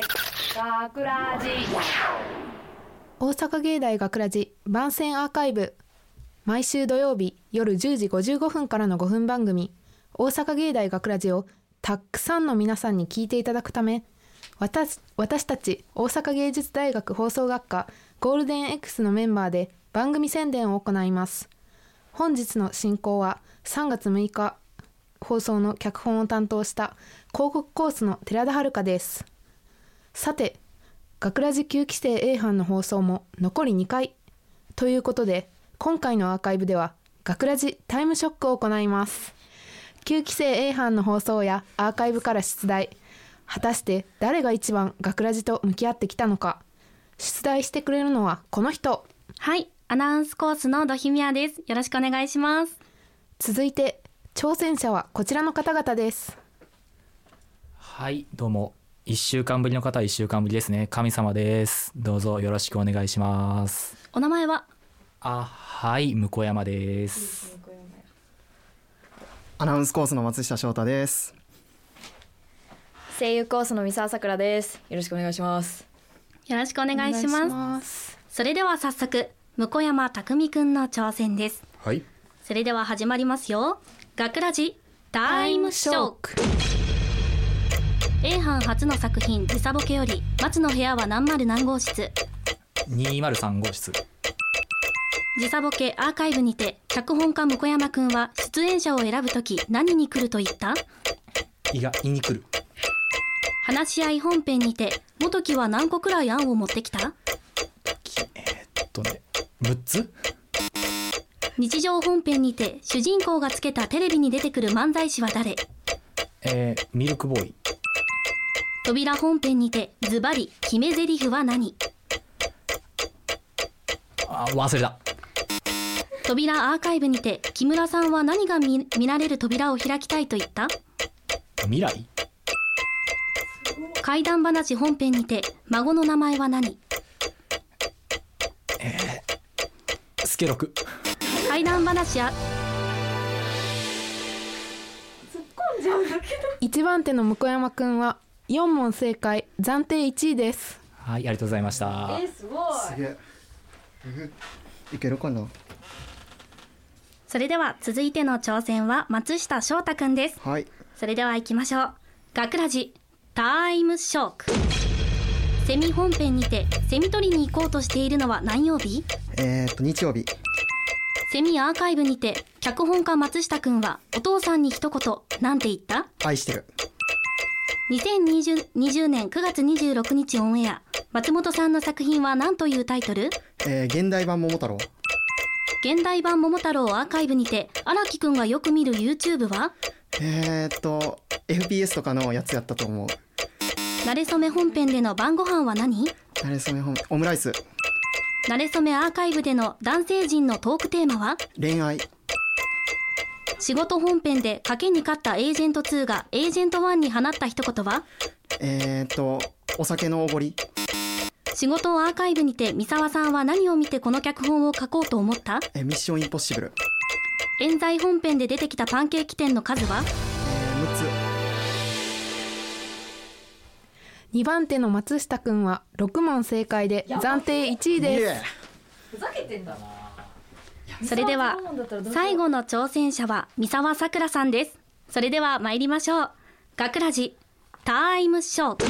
学ラジ大阪芸大学ラジ番宣アーカイブ。毎週土曜日夜10時55分からの5分番組。大阪芸大学ラジをたくさんの皆さんに聞いていただくため私私たち大阪芸術大学放送学科ゴールデン X のメンバーで番組宣伝を行います。本日の進行は3月6日放送の脚本を担当した広告コースの寺田遥です。さて学ラジ9期生 A 班の放送も残り2回ということで今回のアーカイブでは学ラジタイムショックを行います9期生 A 班の放送やアーカイブから出題果たして誰が一番学ラジと向き合ってきたのか出題してくれるのはこの人はい、アナウンスコースのドヒミヤです。よろしくお願いします。続いて挑戦者はこちらの方々ですはい、どうも。一週間ぶりの方は一週間ぶりですね。神様です。どうぞよろしくお願いします。お名前は？あ、はい、向山です。アナウンスコースの松下翔太です。声優コースの三沢さくらですよろしくお願いしますよろしくお願いします。お願いしますそれでは早速、向山匠くんの挑戦です。はい。それでは始まりますよ。学ラジタイムショック。A 班初の作品時差ボケより松の部屋は何丸何号室？203号室。時差ボケアーカイブにて脚本家向山くんは出演者を選ぶとき何に来ると言った？胃が胃に来る。話し合い本編にて元木は何個くらい案を持ってきた？えっとね、6つ？日常本編にて主人公がつけたテレビに出てくる漫才師は誰？えー、ミルクボーイ。扉本編にてズバリ決め台詞は何？あ、忘れた。扉アーカイブにて木村さんは何が見見られる扉を開きたいと言った？未来？怪談話本編にて孫の名前は何？スケロク。怪談話や1番手の向山くんは4問正解暫定1位ですはい、ありがとうございました。すごすげえ。いけるかな？それでは続いての挑戦は松下翔太くんですはい。それでは行きましょう学ラジタイムショックセミ本編にてセミ取りに行こうとしているのは何曜日？えー、っと日曜日。セミアーカイブにて脚本家松下くんはお父さんに一言なんて言った？愛してる。2020 20年9月26日オンエア松本さんの作品は何というタイトル？えー、現代版桃太郎。現代版桃太郎アーカイブにて荒木くんがよく見る YouTube は？えー、っと FPS とかのやつやったと思う。慣れ初め本編での晩ご飯は何？なれそめ本オムライス。慣れ初めアーカイブでの男性陣のトークテーマは？恋愛。仕事本編で賭けに勝ったエージェント2がエージェント1に放った一言は？えー、っとお酒のおごり。仕事アーカイブにて三沢さんは何を見てこの脚本を書こうと思った？えー、ミッションインポッシブル。冤罪本編で出てきたパンケーキ店の数は？えー、6つ。2番手の松下くんは6問正解で暫定1位です。ふざけてんだそれでは最後の挑戦者は三沢さくらさんです。それでは参りましょう。学ラジタイムショック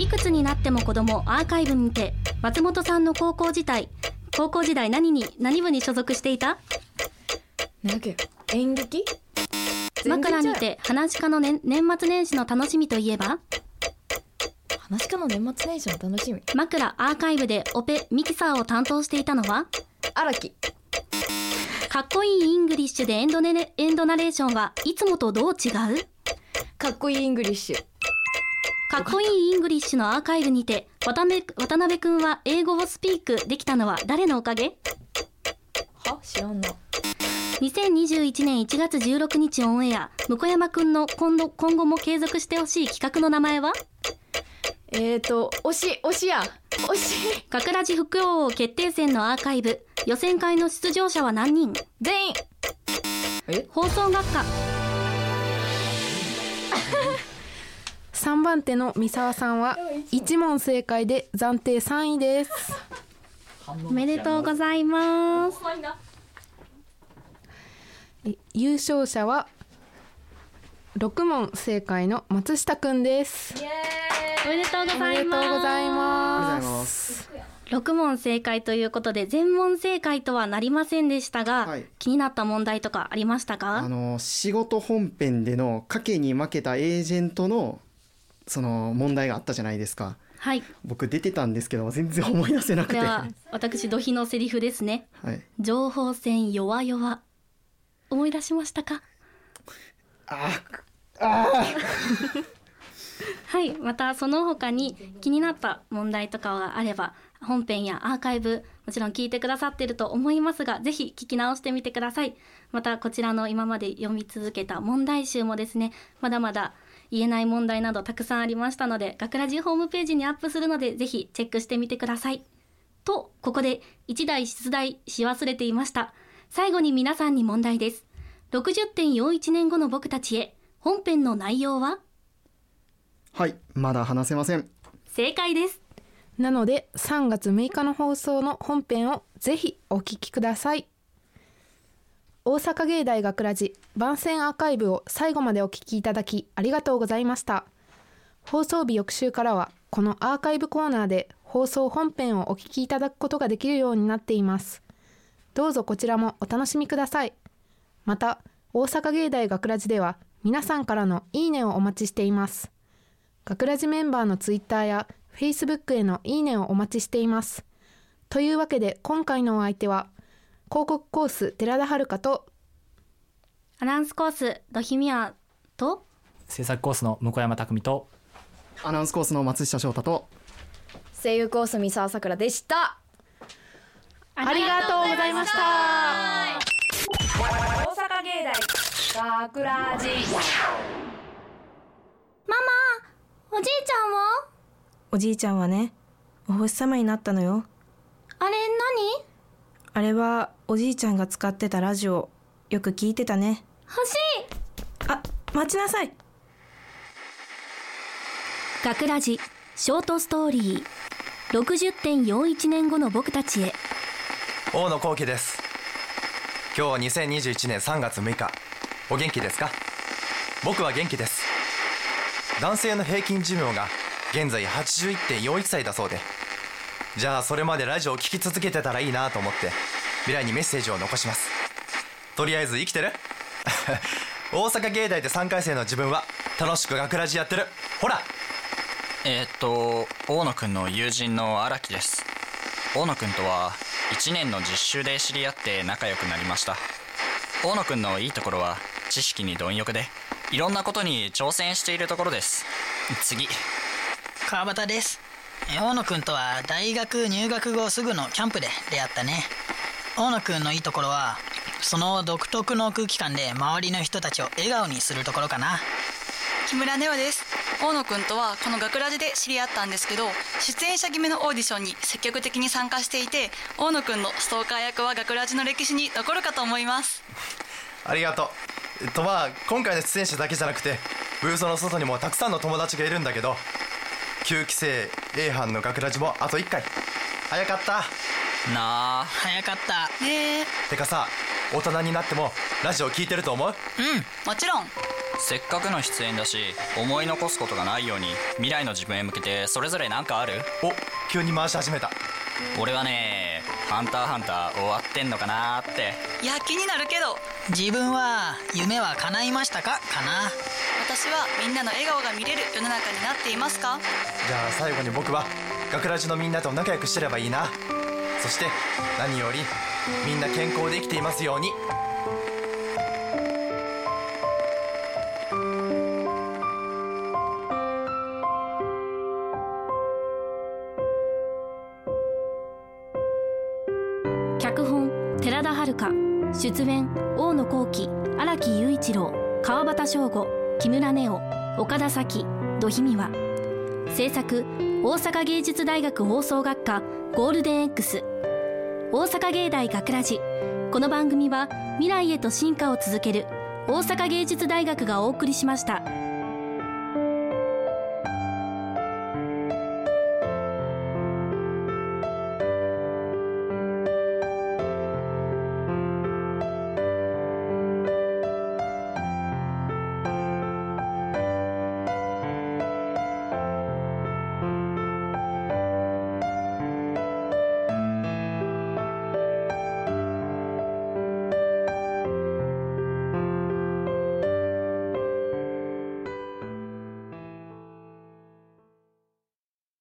いくつになっても子供アーカイブにて松本さんの高校時代高校時代何に何部に所属していた？なんだっけ？演劇？枕にて噺家の年年末年始の楽しみといえば？噺家の年末年始の楽しみ？枕アーカイブでオペミキサーを担当していたのは？荒木。かっこいいイングリッシュでエンドネエンドナレーションはいつもとどう違う？かっこいいイングリッシュ。かっこいいイングリッシュのアーカイブにて渡辺渡辺くんは英語を speak できたのは誰のおかげ？は？知らんな。2021年1月16日オンエア。向山くんの今度今後も継続してほしい企画の名前は？えーと推し推しや。推し。かくらじ副王決定戦のアーカイブ。予選会の出場者は何人？全員。え？放送学科。3 3番手の三沢さんは1問。正解で暫定3位です。おめでとうございます。え優勝者は6問正解の松下くんです。おめでとうごおめでとうざいますございありがとうございまます。す6問正解ということで全問正解とはなりませんでしたが、はい。気になった問題とかありましたあかの仕事本編での賭けに負けたエージェントのその問題があったじゃないですか。はい。僕出てたんですけど全然思い出せなくて。私土肥のセリフですね。はい。情報戦弱々。思い出しましたか？ああはいまたその他に気になった問題とかがあれば本編やアーカイブもちろん聞いてくださってると思いますがぜひ聞き直してみてください。またこちらの今まで読み続けた問題集もですねまだまだ言えない問題などたくさんありましたので学ラジホームページにアップするのでぜひチェックしてみてください。とここで1題出題し忘れていました。最後に皆さんに問題です。60.41年後の僕たちへ本編の内容は？はいまだ話せません。正解です。なので3月6日の放送の本編をぜひお聞きください。大阪芸大学ラジ番宣アーカイブを最後までお聞きいただきありがとうございました。放送日翌週からはこのアーカイブコーナーで放送本編をお聞きいただくことができるようになっています。どうぞこちらもお楽しみください。また大阪芸大学ラジでは皆さんからのいいねをお待ちしています学ラジメンバーのツイッターやフェイスブックへのいいねをお待ちしています。というわけで今回のお相手は広告コース寺田遥とアナウンスコースドヒミアと制作コースの向山匠とアナウンスコースの松下翔太と声優コース三沢さくらでした。ありがとうございました。大阪芸大学ラジおじいちゃんは？おじいちゃんはねお星様になったのよ。あれ何？あれはおじいちゃんが使ってたラジオよく聞いてたね。欲しい！あ待ちなさい。学ラジショートストーリー。60.41年後の僕たちへ。大野幸喜です。今日は2021年3月6日。お元気ですか？僕は元気です男性の平均寿命が現在81.41歳だそうで。じゃあそれまでラジオを聴き続けてたらいいなと思って未来にメッセージを残します。とりあえず生きてる？大阪芸大で3回生の自分は楽しく学ラジやってる。ほら！えーっと大野くんの友人の荒木です。大野くんとは1年の実習で知り合って仲良くなりました。大野くんのいいところは知識に貪欲でいろんなことに挑戦しているところです。次。川端です。大野くんとは大学入学後すぐのキャンプで出会ったね。大野くんのいいところはその独特の空気感で周りの人たちを笑顔にするところかな。木村ネオです。大野くんとはこの学ラジで知り合ったんですけど出演者決めのオーディションに積極的に参加していて大野くんのストーカー役は学ラジの歴史に残るかと思います。ありがとうえっとまあ今回の出演者だけじゃなくてブースの外にもたくさんの友達がいるんだけど9期生 A 班の学ラジもあと1回。早かった。なあ早かった。ねえ。てかさ大人になってもラジオ聞いてると思う？もちろん。せっかくの出演だし思い残すことがないように未来の自分へ向けてそれぞれ何かある？お急に回し始めた。俺はね「ハンターハンター」終わってんのかなーって。いや気になるけど。自分は夢は叶いましたか？かな。私はみんなの笑顔が見れる世の中になっていますか？じゃあ最後に僕は学ラジのみんなと仲良くしてればいいな。そして何よりみんな健康で生きていますように寺田遥出演大野幸喜荒木雄一郎川端翔吾木村ネオ岡田咲土肥美和。制作大阪芸術大学放送学科ゴールデン X 大阪芸大学ラジ。この番組は未来へと進化を続ける大阪芸術大学がお送りしました。